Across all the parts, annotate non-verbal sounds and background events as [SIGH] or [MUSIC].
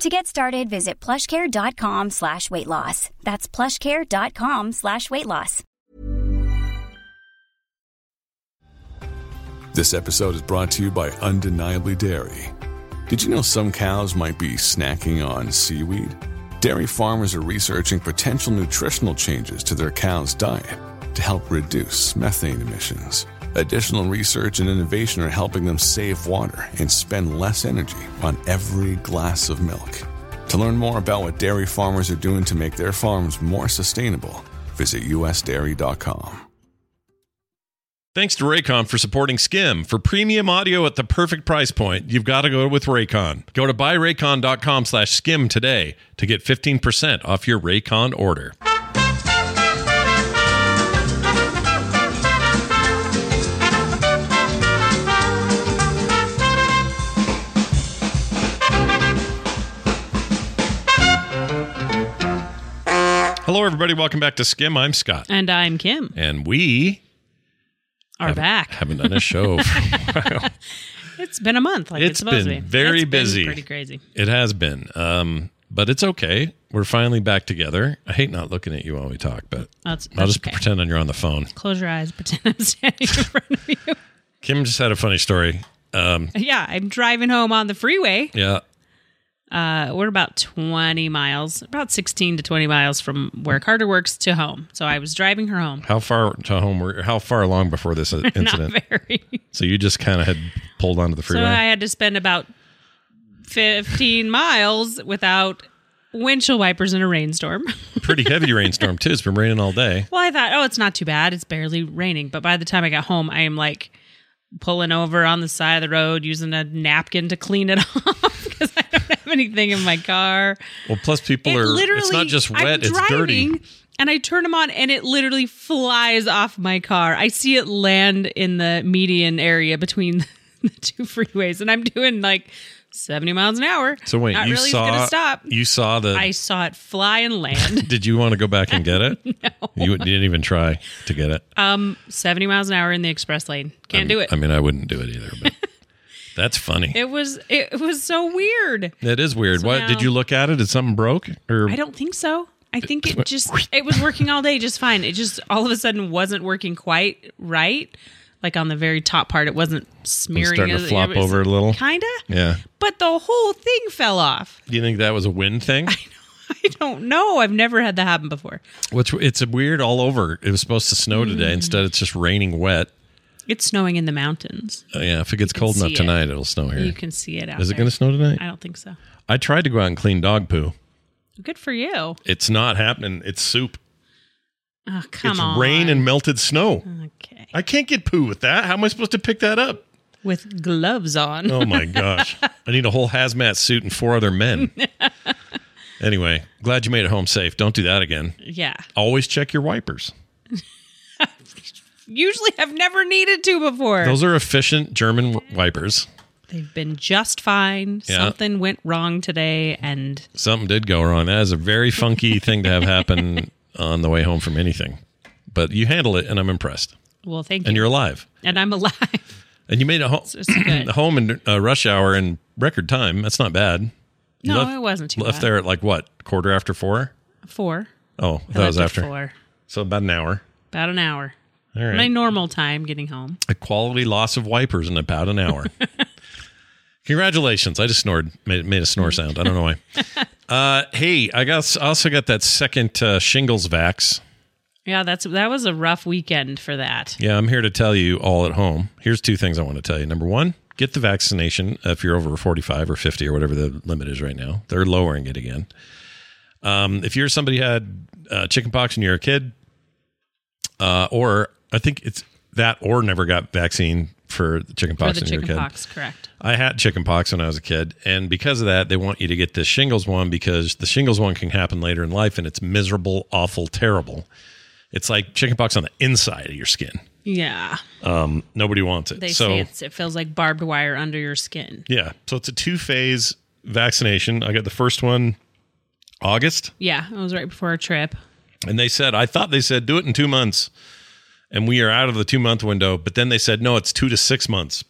To get started, visit plushcare.com slash weight loss. That's plushcare.com slash weight loss. This episode is brought to you by Undeniably Dairy. Did you know some cows might be snacking on seaweed? Dairy farmers are researching potential nutritional changes to their cows' diet to help reduce methane emissions. Additional research and innovation are helping them save water and spend less energy on every glass of milk. To learn more about what dairy farmers are doing to make their farms more sustainable, visit usdairy.com. Thanks to Raycon for supporting Skim. For premium audio at the perfect price point, you've got to go with Raycon. Go to buyraycon.com slash skim today to get 15% off your Raycon order. Hello, everybody. Welcome back to Skim. I'm Scott. And I'm Kim. And we Are back. haven't done a show [LAUGHS] for a while. It's been a month. Like it's, It's supposed been to be. very It's been busy. Pretty crazy. It has been. Um, but it's okay. We're finally back together. I hate not looking at you while we talk, but That's, I'll just okay. pretend you're on the phone. Close your eyes. Pretend I'm standing in front of you. Kim just had a funny story. Um, [LAUGHS] Yeah, I'm driving home on the freeway. yeah. Uh, we're about 20 miles, about 16 to 20 miles from where Carter works to home. So I was driving her home. How far to home were how far along before this [LAUGHS] incident? Not very. so you just kind of had pulled onto the freeway. So. I had to spend about 15 miles without windshield wipers in a rainstorm. [LAUGHS] Pretty heavy rainstorm too. It's been raining all day. Well, I thought, oh, it's not too bad. It's barely raining. But by the time I got home, I am like pulling over on the side of the road using a napkin to clean it [LAUGHS] off because I don't anything in my car. Well, plus people It are. literally, It's not just I'm wet; it's dirty. And I turn them on, and it literally flies off my car. I see it land in the median area between [LAUGHS] the two freeways, and I'm doing like 70 miles an hour. So wait, not you really saw gonna stop. you saw the. I saw it fly and land. [LAUGHS] did you want to go back and get it? [LAUGHS] no. You didn't even try to get it. um, 70 miles an hour in the express lane. Can't I do it. I mean, I wouldn't do it either. But that's funny. It was it was so weird. That is weird. So what now- did you look at it? Did something broke? Or I don't think so. I think it [LAUGHS] just it was working all day just fine. It just all of a sudden wasn't working quite right. Like on the very top part, it wasn't smearing. starting to flop it was over a little? Kinda. yeah. But the whole thing fell off. Do you think that was a wind thing? [LAUGHS] I don't know. I've never had that happen before. Which it's weird all over. It was supposed to snow Mm. today. Instead, it's just raining wet. It's snowing in the mountains. Uh, yeah, if it gets cold enough it. tonight, it'll snow here. You can see it out. Is it going to snow tonight? I don't think so. I tried to go out and clean dog poo. Good for you. It's not happening. It's soup. Oh, come it's on. It's rain and melted snow. okay. I can't get poo with that. How am I supposed to pick that up? With gloves on. Oh my [LAUGHS] gosh. I need a whole hazmat suit and four other men. [LAUGHS] anyway, glad you made it home safe. Don't do that again. Yeah. Always check your wipers. [LAUGHS] Usually, I've never needed to before. Those are efficient German wipers. They've been just fine. Yeah. Something went wrong today, and Something did go wrong. That is a very funky [LAUGHS] thing to have happen on the way home from anything. But you handle it, and I'm impressed. well, thank you. And you. you're alive. And I'm alive. And you made it home, it's good. [CLEARS THROAT] home in uh, rush hour in record time. That's not bad. You no, left, it wasn't too left bad. there at like what quarter after four? Four. Oh, that was after. four. So about an hour. About an hour. All right. My normal time getting home. a quality loss of wipers in about an hour. [LAUGHS] Congratulations! I just snored, made, made a snore sound. I don't know why. [LAUGHS] Uh, hey, I got also got that second uh, shingles vax. Yeah, that's that was a rough weekend for that. Yeah, I'm here to tell you all at home. Here's two things I want to tell you. Number one, get the vaccination if you're over 45 or 50 or whatever the limit is right now. They're lowering it again. Um, if you're somebody who had uh, chickenpox and you're a kid, uh, or I think it's that or never got vaccine for the For chickenpox the a kid. chickenpox, correct. I had chickenpox when I was a kid, and because of that, they want you to get the shingles one because the shingles one can happen later in life, and it's miserable, awful, terrible. It's like chickenpox on the inside of your skin. Yeah. Um, nobody wants it. They so say it's, it feels like barbed wire under your skin. yeah, so it's a two phase vaccination. I got the first one August, Yeah, it was right before our trip. and they said I thought they said do it in two months, and we are out of the two month window. But then they said no, it's two to six months.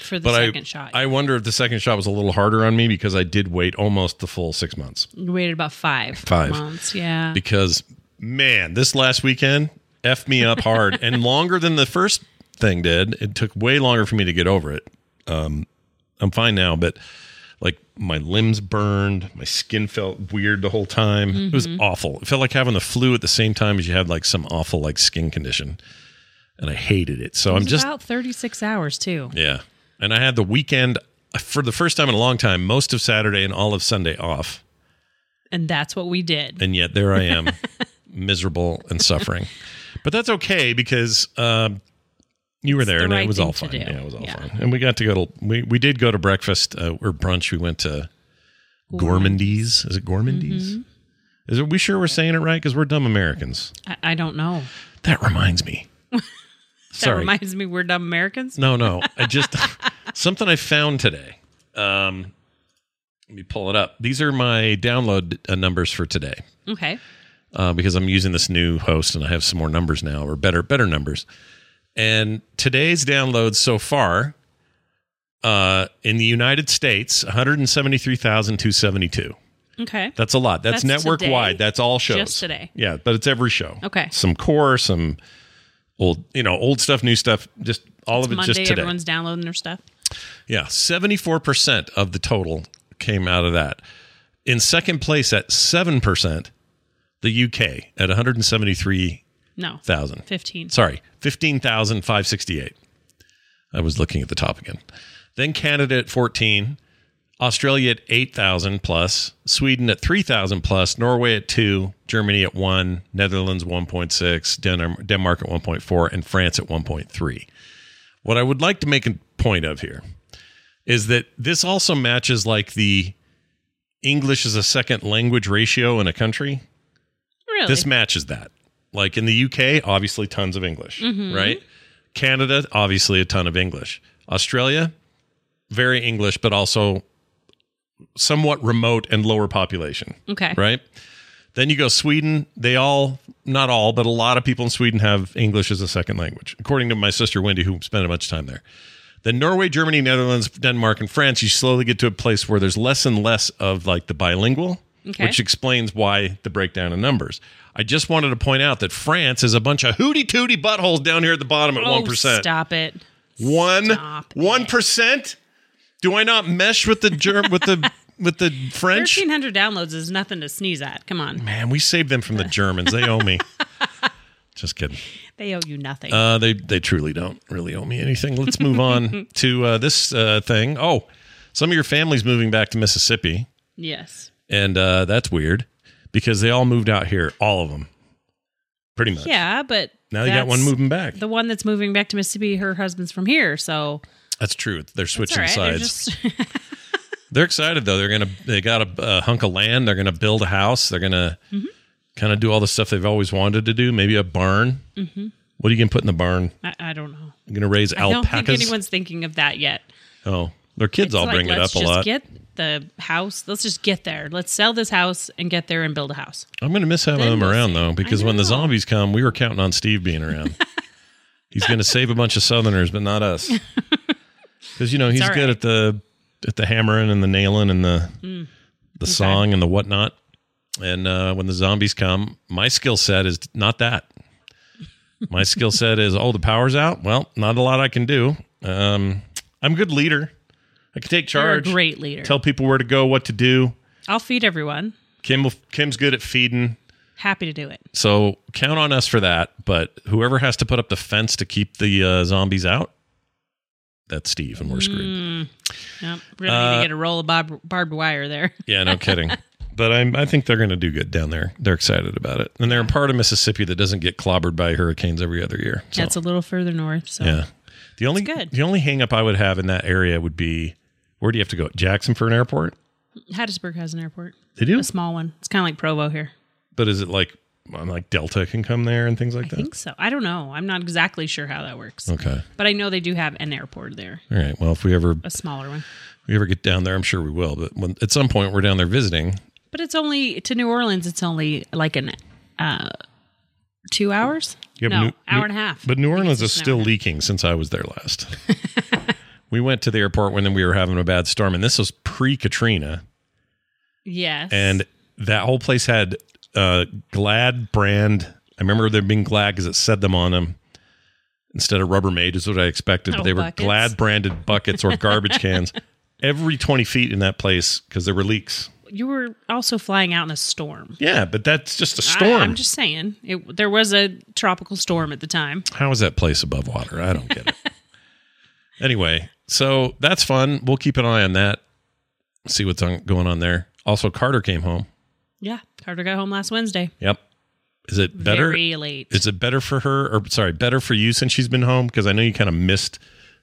for the But second I, shot. I wonder if the second shot was a little harder on me because I did wait almost the full six months. You waited about five, Five. months. Yeah. because man, this last weekend f me up hard and [LAUGHS] longer than the first thing did. It took way longer for me to get over it. Um, I'm fine now, but my limbs burned, my skin felt weird the whole time. It was awful. It felt like having the flu at the same time as you had like some awful like skin condition, and I hated it. So it I'm just about 36 hours too. yeah, and I had the weekend for the first time in a long time, most of Saturday and all of Sunday off And that's what we did. and yet there I am, [LAUGHS] miserable and suffering. But that's okay because um, you were there the and right it was all fun. Yeah, it was all Yeah. fine. And we got to go to we we did go to breakfast uh, or brunch. We went to Gourmandies. Is it Gourmandies? Mm-hmm. Is it? We sure we're saying it right because we're dumb Americans. I, I don't know. That reminds me. [LAUGHS] That Sorry. reminds me we're dumb Americans. no, no. I [LAUGHS] just [LAUGHS] something I found today. Um, let me pull it up. These are my download uh, numbers for today. Okay. uh, because I'm using this new host and I have some more numbers now or better better numbers. And today's downloads so far uh, in the United States, 173,272. Okay. That's a lot. That's, That's network today? wide. That's all shows. Just today? Yeah, but it's every show. Okay. Some core, some old, you know, old stuff, new stuff, just all of it Monday, just today. everyone's downloading their stuff. Yeah, 74% of the total came out of that. In second place at 7%, the UK at 173,000. No. 15. Sorry, 15,568. I was looking at the top again. Then Canada at 14, Australia at 8,000 plus, Sweden at 3,000 plus, Norway at 2, Germany at 1, Netherlands 1.6, Den- Denmark at 1.4, and France at 1.3. What I would like to make a point of here is that this also matches like the English as a second language ratio in a country. Really? This matches that. Like in the UK, obviously tons of English, mm-hmm. right? Canada, obviously a ton of English. Australia, very English, but also somewhat remote and lower population, okay. right? Then you go Sweden, they all, not all, but a lot of people in Sweden have English as a second language, according to my sister Wendy, who spent a bunch of time there. Then Norway, Germany, Netherlands, Denmark, and France, you slowly get to a place where there's less and less of like the bilingual, Okay. which explains why the breakdown in numbers. I just wanted to point out that France is a bunch of hooty tooty buttholes down here at the bottom at Oh, one percent. stop it. One one percent. Do I not mesh with the germ with the [LAUGHS] with the French? 1,300 downloads is nothing to sneeze at. Come on. Man, we saved them from the [LAUGHS] Germans. They owe me. Just kidding. They owe you nothing. Uh, they they truly don't really owe me anything. Let's move on [LAUGHS] to uh, this uh, thing. Oh, some of your family's moving back to Mississippi, yes. And uh, that's weird because they all moved out here, all of them, pretty much. Yeah, but Now you got one moving back. The one that's moving back to Mississippi, her husband's from here, so That's true. They're switching right. They're sides. just [LAUGHS] They're excited though. They're gonna they got a, a hunk of land. They're gonna build a house. They're gonna Mm-hmm. kind of do all the stuff they've always wanted to do. Maybe a barn. Mm-hmm. What are you gonna put in the barn? I, I don't know. You're gonna raise I don't alpacas. think anyone's thinking of that yet. oh, their kids It's all like, bring it up a lot. Get the house. Let's just get there. Let's sell this house and get there and build a house. I'm gonna miss having Then them we'll around see. though, because when the zombies come, we were counting on Steve being around. [LAUGHS] he's gonna save a bunch of Southerners, but not us. [LAUGHS] Because you know he's all good right. at the at the hammering and the nailing and the Mm. the song and the whatnot. And uh, when the zombies come, my skill set is not that. My skill set is oh the power's out. Well, not a lot I can do. Um, I'm a good leader. I can take You're a charge. great leader. Tell people where to go, what to do. I'll feed everyone. Kim will, Kim's good at feeding. Happy to do it. So count on us for that. But whoever has to put up the fence to keep the uh, zombies out, that's Steve, and we're screwed. Mm. Yep. We're gonna need Uh, to get a roll of barb- barbed wire there. [LAUGHS] Yeah, no kidding. But I'm, I think they're going to do good down there. They're excited about it, and they're a part of Mississippi that doesn't get clobbered by hurricanes every other year. So, That's a little further north. So yeah. The only good. the only hang up I would have in that area would be where do you have to go? Jackson for an airport? Hattiesburg has an airport, They do, a small one. It's kind of like Provo here. but is it like like Delta can come there and things like I that? I think so. I don't know. I'm not exactly sure how that works, Okay, but I know they do have an airport there, all right. Well, if we ever a smaller one. we ever get down there, I'm sure we will. But when, at some point, we're down there visiting. But it's only to New Orleans. It's only like an uh, two hours. Yeah, no, New- hour and a half. But New Orleans is still hour and a half. leaking since I was there last. [LAUGHS] we went to the airport when we were having a bad storm, and this was pre Katrina, Yes, and that whole place had uh, Glad brand. I remember them being Glad because it said them on them instead of Rubbermaid is what I expected. but Oh, they were. Glad branded buckets or garbage [LAUGHS] cans every twenty feet in that place because there were leaks. you were also flying out in a storm. Yeah, but that's just a storm. I'm just saying, it, there was a tropical storm at the time. How is that place above water? I don't get it. [LAUGHS] anyway, so that's fun. We'll keep an eye on that. See what's on, going on there. Also, Carter came home. Yeah, Carter got home last Wednesday. Yep. Is it better? Very late. Is it better for her, or sorry, better for you since she's been home? Because I know you kind of missed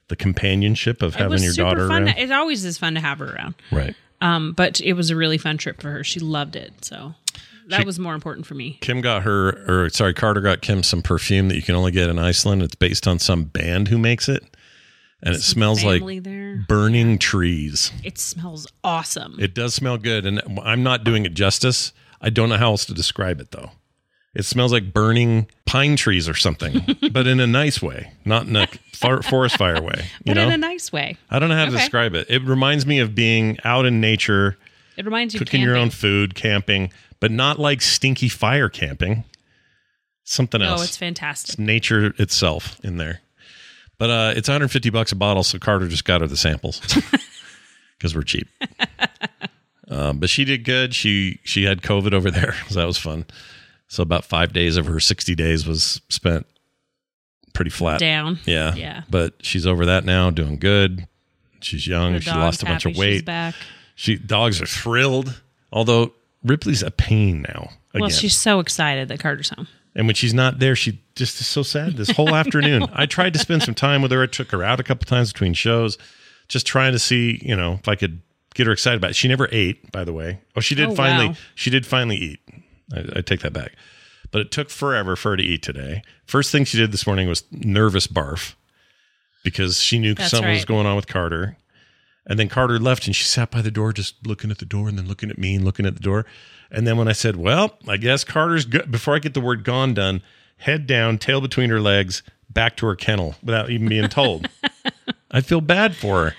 the companionship of having your daughter fun. around. To, it always is fun to have her around. right. Um, but it was a really fun trip for her. She loved it. So that She- was more important for me. Kim got her, or sorry, Carter got Kim some perfume that you can only get in Iceland. It's based on some band who makes it, and it smells like there. burning trees. It smells awesome. It does smell good, and I'm not doing it justice. I don't know how else to describe it though. It smells like burning pine trees or something, [LAUGHS] but in a nice way, not in a far, forest fire way. [LAUGHS] You but know, in a nice way. I don't know how to Okay. describe it. It reminds me of being out in nature, It reminds you cooking your own food, camping, but not like stinky fire camping. Something oh, else. Oh, it's fantastic. nature itself in there. But uh, it's 150 bucks a bottle, so Carter just got her the samples [LAUGHS] because we're cheap. um, but she did good. She she had COVID over there, [LAUGHS] so that was fun. So about five days of her 60 days was spent pretty flat. Down. Yeah, Yeah. But she's over that now, doing good. She's young. She lost a bunch of she's weight. back. She dogs are thrilled. Although Ripley's a pain now. Again. Well, she's so excited that Carter's home. And when she's not there, she just is so sad this whole [LAUGHS] afternoon. I tried to spend some time with her. I took her out a couple times between shows, just trying to see, you know, if I could get her excited about it. She never ate, by the way. Oh, she did Oh, finally. wow. She did finally eat. I, I take that back. But it took forever for her to eat today. First thing she did this morning was nervous barf because she knew That's something was going on with Carter. And then Carter left and she sat by the door, just looking at the door and then looking at me and looking at the door. And then when I said, Well, I guess Carter's good, before I get the word gone done, head down, tail between her legs, back to her kennel without even being told. [LAUGHS] I feel bad for her.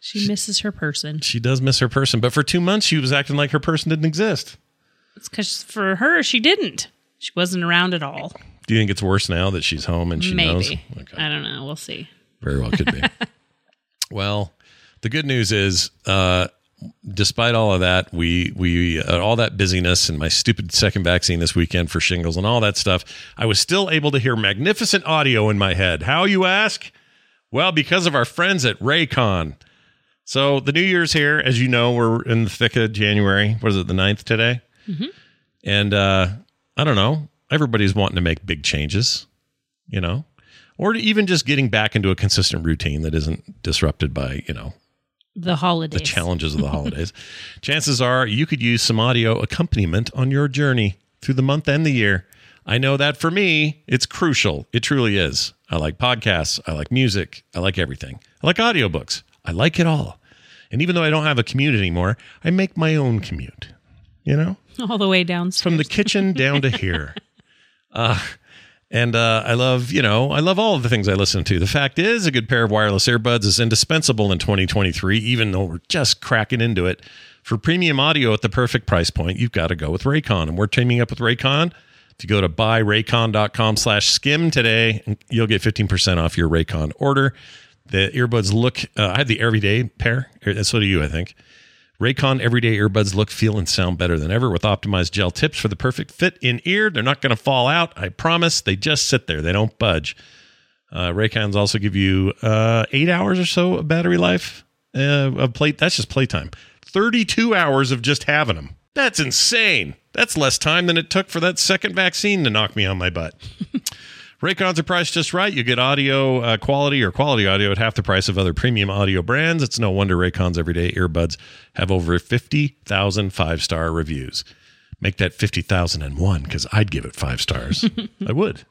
She misses her person. She does miss her person. But for two months, she was acting like her person didn't exist. It's because for her, she didn't. She wasn't around at all. Do you think it's worse now that she's home and she knows? Maybe. Okay. I don't know. We'll see. Very well could be. [LAUGHS] well, the good news is, uh, despite all of that, we we uh, all that busyness and my stupid second vaccine this weekend for shingles and all that stuff, I was still able to hear magnificent audio in my head. How you ask? Well, because of our friends at Raycon. So the New Year's here, as you know, we're in the thick of January. What is it, the 9th today? And uh, I don't know. Everybody's wanting to make big changes, you know, or even just getting back into a consistent routine that isn't disrupted by, you know, The holidays. the challenges of the holidays. [LAUGHS] Chances are you could use some audio accompaniment on your journey through the month and the year. I know that for me, it's crucial. It truly is. I like podcasts. I like music. I like everything. I like audiobooks. I like it all. And even though I don't have a commute anymore, I make my own commute, you know? All the way downstairs. from the kitchen down to here. [LAUGHS] Uh, and uh, I love, you know, I love all of the things I listen to. The fact is, a good pair of wireless earbuds is indispensable in 2023, even though we're just cracking into it. For premium audio at the perfect price point, you've got to go with Raycon. And we're teaming up with Raycon. To go to buyraycon.com slash skim today, you'll get 15% off your Raycon order. The earbuds look, uh, I have the everyday pair, so do you, I think Raycon everyday earbuds look, feel, and sound better than ever with optimized gel tips for the perfect fit in ear. They're not going to fall out, I promise. They just sit there, they don't budge. Uh, Raycons also give you uh, eight hours or so of battery life uh, of play. That's just playtime. 32 hours of just having them. That's insane. That's less time than it took for that second vaccine to knock me on my butt. [LAUGHS] Raycons are priced just right. You get audio uh, quality or quality audio at half the price of other premium audio brands. It's no wonder Raycons everyday earbuds have over 50,000 five star reviews. Make that 50,001 because I'd give it five stars. [LAUGHS] I would.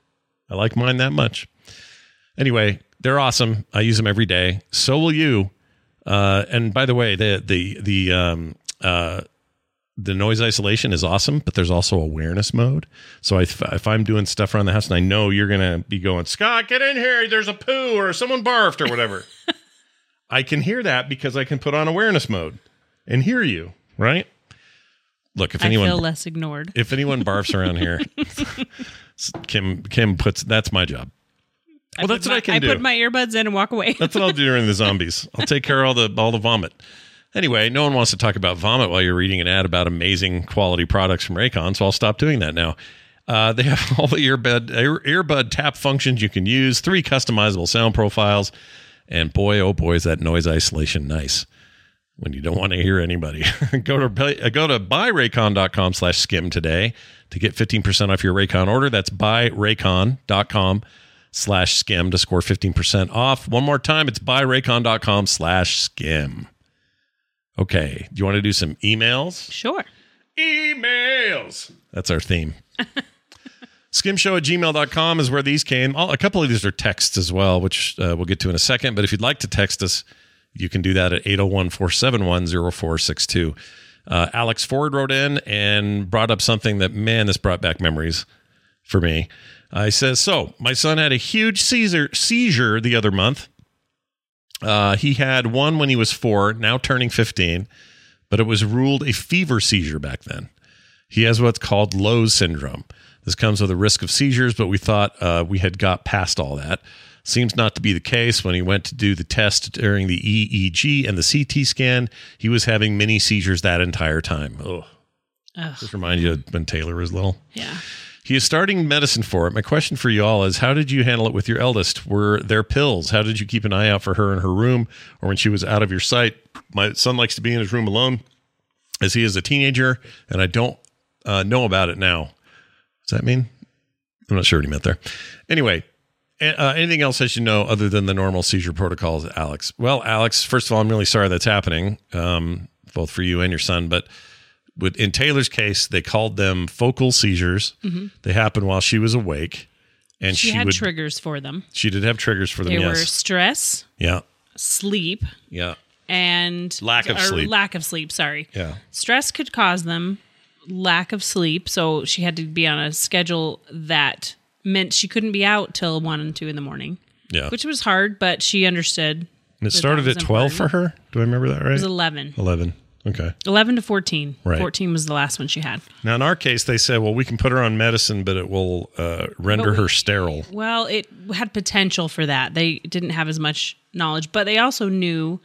I like mine that much. Anyway, they're awesome. I use them every day. So will you. Uh, and by the way, the the the um, uh, the noise isolation is awesome, but there's also awareness mode. So if, if I'm doing stuff around the house and I know you're gonna be going, Scott, get in here. There's a poo or someone barfed or whatever. [LAUGHS] I can hear that because I can put on awareness mode and hear you. Right? Look, if I anyone feel less ignored. if anyone barfs around here, [LAUGHS] Kim Kim puts that's my job. Well, put that's what my- I can I do. I put my earbuds in and walk away. That's what I'll do during the [LAUGHS] zombies. I'll take care of all the all the vomit. Anyway, no one wants to talk about vomit while you're reading an ad about amazing quality products from Raycon, so I'll stop doing that now. Uh, they have [LAUGHS] all the earbud ear, earbud tap functions you can use, three customizable sound profiles, and boy, oh boy, is that noise isolation nice when you don't want to hear anybody. [LAUGHS] go to uh, go to buyraycon.com slash skim today to get 15% off your Raycon order. That's buyraycon.com slash skim to score 15% off. One more time, it's buyraycon.com slash skim. Okay. Do you want to do some emails? sure. Emails. That's our theme. [LAUGHS] Skimshow at gmail.com is where these came. A couple of these are texts as well, which uh, we'll get to in a second. But if you'd like to text us, you can do that at 801 471 0462. Uh, Alex Ford wrote in and brought up something that, man, this brought back memories for me. Uh, he says, So, my son had a huge seizure, seizure the other month. Uh, he had one when he was four, now turning 15, but it was ruled a fever seizure back then. He has what's called Lowe's syndrome. This comes with a risk of seizures, but we thought uh, we had got past all that. Seems not to be the case. When he went to do the test during the EEG and the CT scan, he was having mini seizures that entire time. Oh, just remind you of when Taylor was little. Yeah. He is starting medicine for it. My question for you all is how did you handle it with your eldest? Were there pills? How did you keep an eye out for her in her room or when she was out of your sight? My son likes to be in his room alone as he is a teenager, and I don't uh, know about it now. Does that mean? I'm not sure what he meant there. Anyway, uh, anything else I should know other than the normal seizure protocols, Alex? Well, Alex, first of all, I'm really sorry that's happening, um, both for you and your son. But in Taylor's case, they called them focal seizures. They happened while she was awake, and Mm-hmm. She, she, had would. triggers for them. she did have triggers for them. They were stress, Yeah. sleep, Yeah. and Lack of sleep. Lack of sleep. Sorry. Yeah. Stress could cause them. Lack of sleep, so she had to be on a schedule that meant she couldn't be out till one and two in the morning, Yeah. which was hard, but she understood. and it started at was 12 for her. Do I remember that right? It was 11. 11. Okay. 11 to 14. Right. 14 was the last one she had. Now, in our case, they said, well, we can put her on medicine, but it will uh, render But her sterile. Well, it had potential for that. They didn't have as much knowledge, but they also knew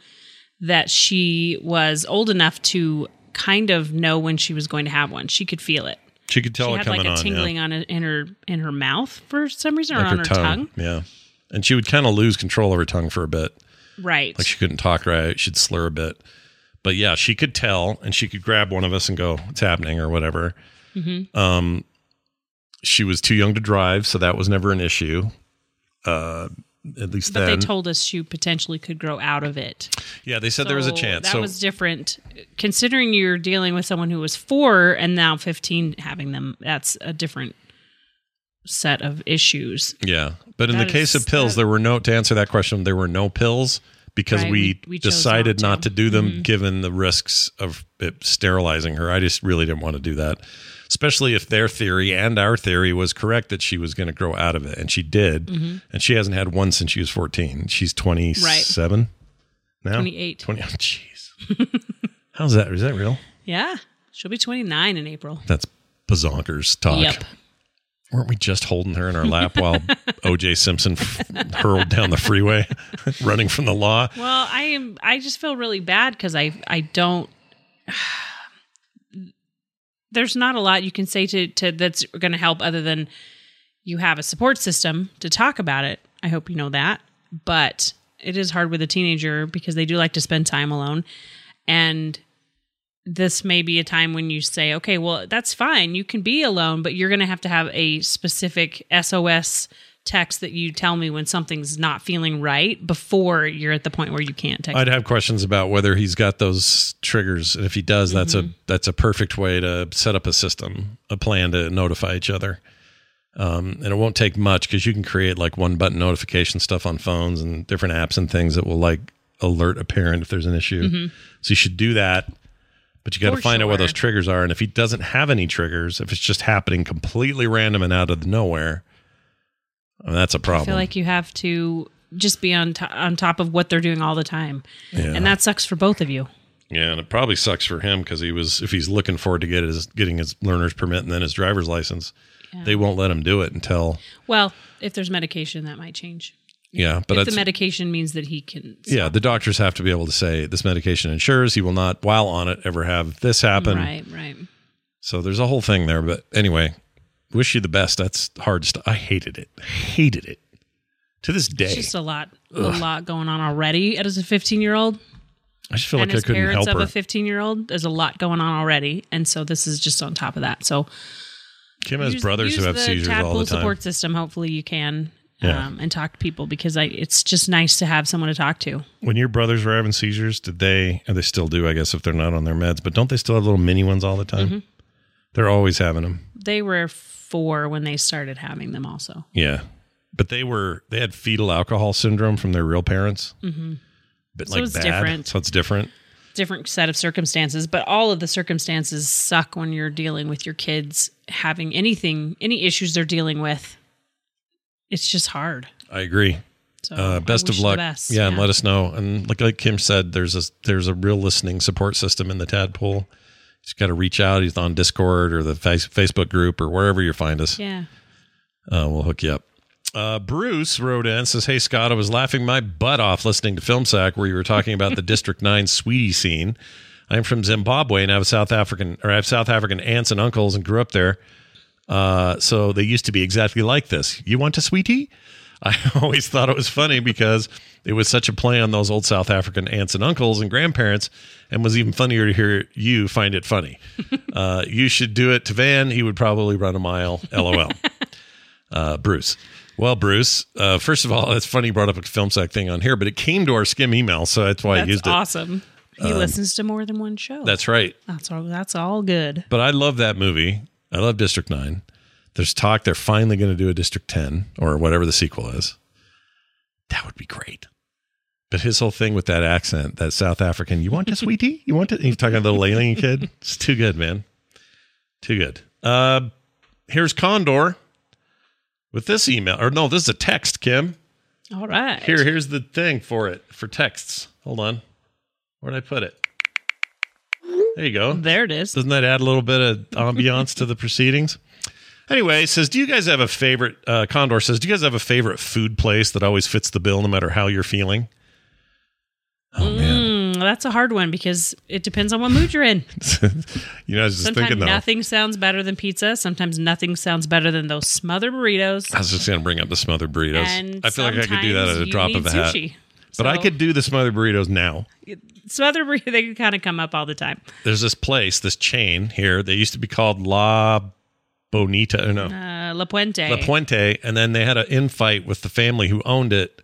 that she was old enough to kind of know when she was going to have one. She could feel it. She could tell she it had like a on. tingling yeah. on in her in her mouth for some reason, or Like on her tongue. Yeah. And she would kind of lose control of her tongue for a bit. Right. Like she couldn't talk right. She'd slur a bit. But yeah, she could tell and she could grab one of us and go, it's happening or whatever. Mm-hmm. Um, she was too young to drive, so that was never an issue. Uh, at least but then. they told us she potentially could grow out of it. yeah, they said there was a chance. That so was different. Considering you're dealing with someone who was four and now 15 having them, that's a different set of issues. Yeah, but in That the case is- of pills, that- there were no. To answer that question, there were no pills because Right, we, we- we decided not not to. to, do them, Mhm. given the risks of it sterilizing her. I just really didn't want to do that, especially if their theory and our theory was correct that she was going to grow out of it, and she did. Mm-hmm. And she hasn't had one since she was fourteen. She's twenty seven now. 28. Twenty. Oh, jeez. [LAUGHS] How's that? Is that real? Yeah. She'll be 29 in April. That's bazonkers talk. Yep. Weren't we just holding her in our lap while [LAUGHS] O.J. Simpson f- hurled down the freeway, [LAUGHS] running from the law? Well, I am. I just feel really bad because I I don't [SIGHS] there's not a lot you can say to, to that's going to help other than you have a support system to talk about it. I hope you know that. But it is hard with a teenager because they do like to spend time alone. And this may be a time when you say, okay, well, that's fine. You can be alone, but you're going to have to have a specific SOS text that you tell me when something's not feeling right before you're at the point where you can't text. I'd have questions about whether he's got those triggers, and if he does, that's a that's a perfect way to set up a system, a plan to notify each other. Um, and it won't take much because you can create like one button notification stuff on phones and different apps and things that will like alert a parent if there's an issue. So you should do that. But you got to find out where those triggers are. And if he doesn't have any triggers, if it's just happening completely random and out of the nowhere, I mean, that's a problem. I feel like you have to just be on to- on top of what they're doing all the time, Yeah. and that sucks for both of you. Yeah, and it probably sucks for him because he was if he's looking forward to get his getting his learner's permit and then his driver's license, they won't let him do it until Well, if there's medication, that might change. Yeah. But if the medication means that he can, yeah. The doctors have to be able to say this medication ensures he will not, while on it, ever have this happen. right, right. So there's a whole thing there. But anyway, wish you the best. That's hard stuff. I hated it. Hated it to this day. It's just a lot, a lot going on already as a 15 year old. I just feel and like I as couldn't parents help of her. a 15 year old, there's a lot going on already, and so this is just on top of that. So Kim has use- brothers who use have seizures all the time. support system. Hopefully, you can. Yeah. Um, and talk to people because I, it's just nice to have someone to talk to. When your brothers were having seizures, did they, and they still do, I guess, if they're not on their meds, but don't they still have little mini ones all the time? Mm-hmm. They're always having them. They were four when they started having them. Also, Yeah. But they were, they had fetal alcohol syndrome from their real parents. Mm-hmm. But So like it's bad. different. So it's different. different set of circumstances, but all of the circumstances suck when you're dealing with your kids having anything, any issues they're dealing with. It's just hard. I agree. So Uh, best of luck. best. Yeah, and let us know. And like, like Kim said, there's a, there's a real listening support system in the tadpole. He's got to reach out. He's on Discord or the face, Facebook group or wherever you find us. Yeah. Uh, we'll hook you up. Uh, Bruce wrote in says, "Hey Scott, I was laughing my butt off listening to Film Sack where you were talking about the [LAUGHS] District Nine sweetie scene. I'm from Zimbabwe and I have a South African or I have South African aunts and uncles and grew up there. Uh, so they used to be exactly like this. You want a sweetie? [LAUGHS] I always thought it was funny because it was such a play on those old South African aunts and uncles and grandparents, and was even funnier to hear you find it funny. [LAUGHS] uh, you should do it to Van. He would probably run a mile. LOL." [LAUGHS] uh, Bruce. Well, Bruce, uh, first of all, it's funny you brought up a film sack thing on here, but it came to our skim email, so that's why I That's used it. awesome. He listens to more than one show. That's right. that's all. That's all good. But I love that movie. I love District 9. There's talk they're finally going to do a District 10 or whatever the sequel is. That would be great. But his whole thing with that accent, that South African, you want a sweetie? You want it? He's talking to the little alien [LAUGHS] kid. It's too good, man. Too good. Uh, here's Condor with this email. Or no, this is a text, Kim. All right. Here, here's the thing for it for texts. Hold on. Where'd I put it? [LAUGHS] There you go. There it is. Doesn't that add a little bit of ambiance to the proceedings? Anyway, says, do you guys have a favorite? Uh, Condor says, do you guys have a favorite food place that always fits the bill no matter how you're feeling? Oh man, Mm, that's a hard one because it depends on what mood you're in. [LAUGHS] you know, I was just Sometimes thinking though. nothing sounds better than pizza. Sometimes nothing sounds better than those smothered burritos. I was just going to bring up the smothered burritos. And I feel like I could do that at a drop of a hat. But I could do the smothered burritos now. smothered burrito. [LAUGHS] They can kind of come up all the time. There's this place, this chain here. They used to be called La Bonita. Or no, Uh, La Puente. La Puente, and then they had an infight with the family who owned it,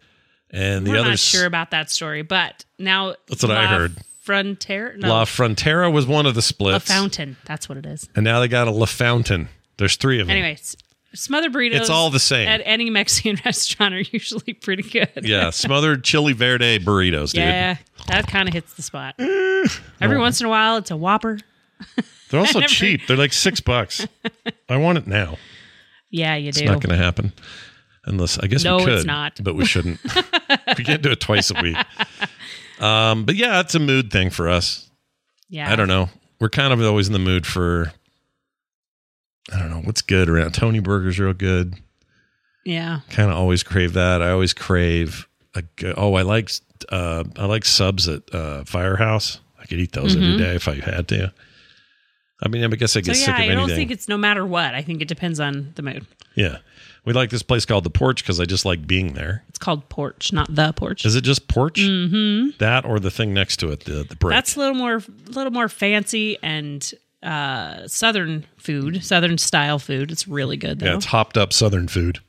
and the We're not others. sure about that story, but now That's what I La heard. Frontier, no, La Frontera was one of the a La fountain. That's what it is. and now they got a La Fountain. There's three of them. Anyways, smothered burritos. It's all the same. at any Mexican [LAUGHS] restaurant are usually pretty good. yeah, [LAUGHS] smothered chili verde burritos, dude. yeah, that kind of hits the spot. Every once in a while, it's a Whopper. [LAUGHS] They're also never- cheap. They're like six bucks. I want it now. Yeah, you do. It's not going to happen. Unless I guess No, we it's could, not. but we shouldn't. we can't do it twice a week. Um, but yeah, it's a mood thing for us. yeah, I don't know. We're kind of always in the mood for. I don't know what's good around. Tony Burger's real good. Yeah, Kind of always crave that. I always crave. A, good- oh, I like uh, I like subs at uh, Firehouse. I could eat those every day if I had to. I mean, I guess I Mm-hmm. So get yeah, sick of I anything. don't think it's no matter what. I think it depends on the mood. yeah, we like this place called the Porch because I just like being there. It's called porch, not the porch. Is it just Porch? Mm-hmm. That or the thing next to it, the the break. That's a little more, a little more fancy and uh, southern food, southern style food. It's really good though. yeah, it's hopped up Southern food.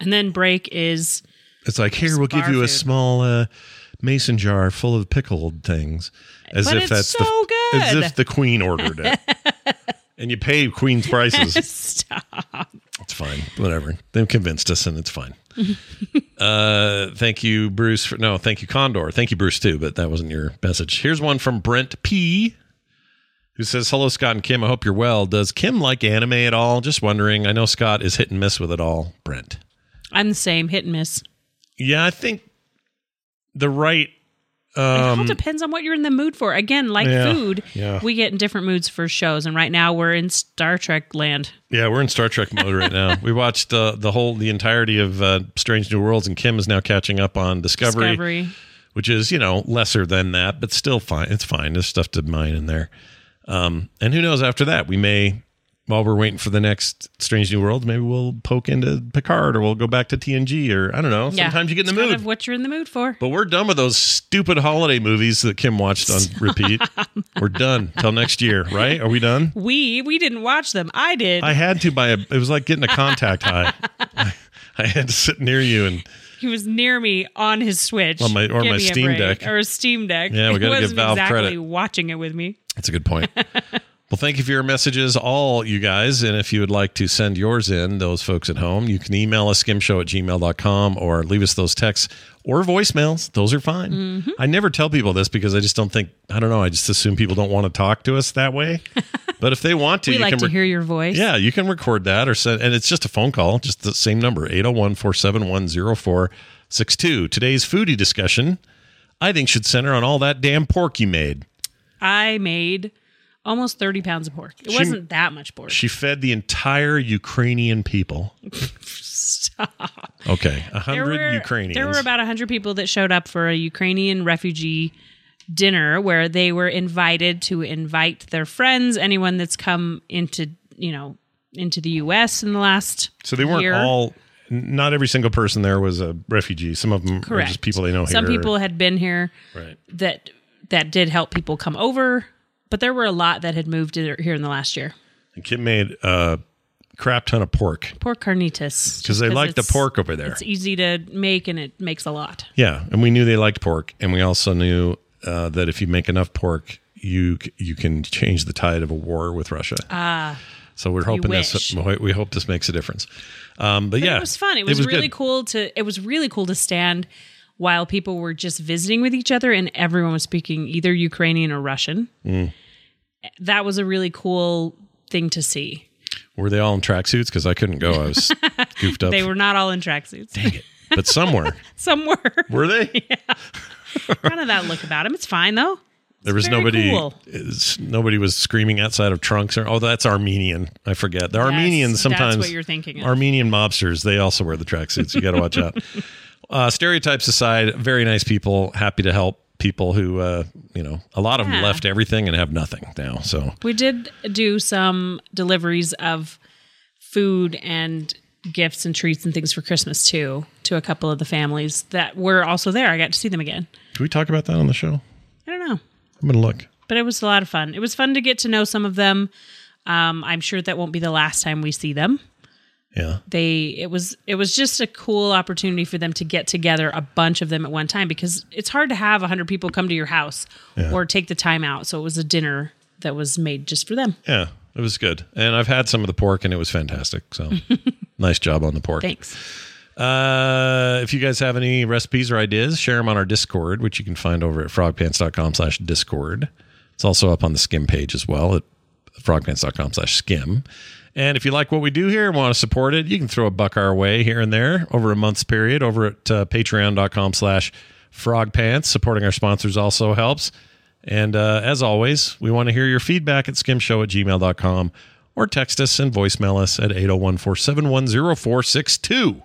and then break is It's like here we'll give you a small uh, mason jar full of pickled things, as But if it's that's so the as if the queen ordered it, [LAUGHS] and you pay queen's prices. [LAUGHS] stop. It's fine, whatever. They've convinced us, and it's fine. [LAUGHS] uh, thank you, Bruce. For, no, thank you, Condor. Thank you, Bruce too. But that wasn't your message. Here's one from Brent P. Who says, Hello, Scott and Kim. I hope you're well. Does Kim like anime at all? Just wondering. I know Scott is hit and miss with it all. Brent. I'm the same, hit and miss. Yeah, I think the right it all depends on what you're in the mood for. Again, like Um, Yeah, food, yeah. we get in different moods for shows, and right now we're in Star Trek land. Yeah, we're in Star Trek mode right now. [LAUGHS] We watched uh, the whole the entirety of uh, Strange New Worlds, and Kim is now catching up on Discovery, Discovery. which is you know lesser than that, but still fine. It's fine. There's stuff to mine in there. Um, and who knows after that? We may, while we're waiting for the next Strange New World, maybe we'll poke into Picard, or we'll go back to TNG, or I don't know. Yeah, Sometimes you get in it's the kind mood. of what you're in the mood for. but we're done with those stupid holiday movies that Kim watched on [LAUGHS] repeat. We're done till next year, right? Are we done? [LAUGHS] We we didn't watch them. I did. I had to buy a. It was like getting a contact high. [LAUGHS] I had to sit near you and he was near me on his Switch, On my- or Give my Steam. Deck. or a Steam Deck. Yeah, we gotta give wasn't Valve exactly credit. Watching it with me. That's a good point. [LAUGHS] well, thank you for your messages, all you guys. And if you would like to send yours in, those folks at home, you can email us skimshow at gmail.com or leave us those texts or voicemails. Those are fine. Mm-hmm. I never tell people this because I just don't think, I don't know, I just assume people don't want to talk to us that way. [LAUGHS] but if they want to, We you like can to hear your voice. Yeah, you can record that or send, and it's just a phone call, just the same number, 801 471 0462. Today's foodie discussion, I think, should center on all that damn pork you made. I made almost 30 pounds of pork. It She- wasn't that much pork. She fed the entire Ukrainian people. Stop. Okay, a There hundred were- Ukrainians. There were about 100 people that showed up for a Ukrainian refugee dinner where they were invited to invite their friends, anyone that's come into, you know, into the US in the last so they weren't year. all. Not every single person there was a refugee. Some of them Correct. just people they know Some here. people had been here right? that that did help people come over, but there were a lot that had moved here in the last year. And Kim made a crap ton of pork Pork carnitas. because they like the pork over there. It's easy to make and it makes a lot. Yeah, and we knew they liked pork, and we also knew uh, that if you make enough pork, you you can change the tide of a war with Russia. Ah, so we're hoping this. We hope this makes a difference. Um, but, But yeah, it was fun. It was, really good. cool to it was really cool to stand while people were just visiting with each other and everyone was speaking either Ukrainian or Russian. Mm. That was a really cool thing to see. Were they all in tracksuits? Because I couldn't go. I was [LAUGHS] goofed up. They were not all in tracksuits. Dang it. But some were. [LAUGHS] Some were. Were they? [LAUGHS] Yeah. kind of that look about them. It's fine though. There was nobody. cool. Nobody was screaming outside of trunks. Or oh, that's Armenian. I forget. The Armenians that's sometimes. what you're thinking of. Armenian mobsters. They also wear the tracksuits. You got to watch out. Uh, stereotypes aside, very nice people. Happy to help people who, uh, you know, a lot of them left everything and have nothing now. So We did do some deliveries of food and gifts and treats and things for Christmas too to a couple of the families that were also there. I got to see them again. can we talk about that on the show? I don't know. I'm gonna look. but it was a lot of fun. It was fun to get to know some of them. Um, I'm sure that won't be the last time we see them. Yeah. They it was it was just a cool opportunity for them to get together a bunch of them at one time because it's hard to have 100 people come to your house or take the time out. So it was a dinner that was made just for them. Yeah. It was good. And I've had some of the pork and it was fantastic. So [LAUGHS] nice job on the pork. Thanks. Uh, if you guys have any recipes or ideas, share them on our Discord, which you can find over at frogpants.com slash Discord. It's also up on the skim page as well at frogpants.com slash skim. And if you like what we do here and want to support it, you can throw a buck our way here and there over a month's period over at uh, patreon.com slash frogpants. Supporting our sponsors also helps. And uh, as always, we want to hear your feedback at skimshow at gmail.com or text us and voicemail us at 801 471 0462.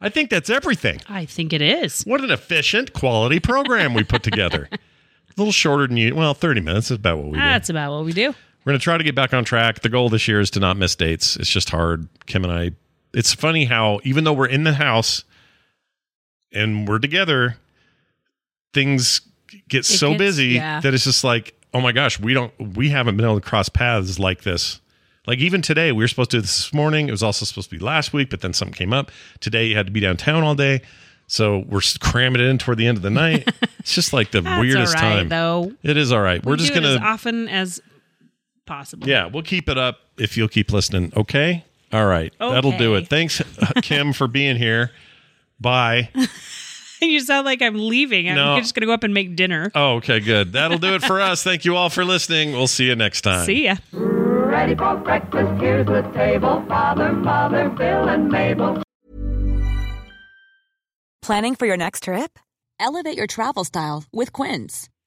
I think that's everything. I think it is. What an efficient, quality program we put together. [LAUGHS] A little shorter than you. Well, 30 minutes is about what we do. That's about what we do. We're going to try to get back on track. The goal this year is to not miss dates. It's just hard. Kim and I, it's funny how even though we're in the house and we're together, things get so gets- busy yeah. that it's just like, oh my gosh, we don't, we haven't been able to cross paths like this. Like even today, we were supposed to do this this morning. It was also supposed to be last week, but then something came up. Today, you had to be downtown all day. So we're cramming it in toward the end of the night. [LAUGHS] it's just like the weirdest all right, time. though. It is all right. We're just it going as often as possible. yeah, we'll keep it up if you'll keep listening. Okay. All right. That'll do it. Thanks, uh, Kim, for being here. Bye. [LAUGHS] you sound like I'm leaving. I'm No. just gonna go up and make dinner. Oh, okay, good. That'll do it for us. [LAUGHS] Thank you all for listening. We'll see you next time. See ya. Ready for breakfast, here's the table. Father, Mother, Bill, and Mabel. Planning for your next trip? Elevate your travel style with Quince.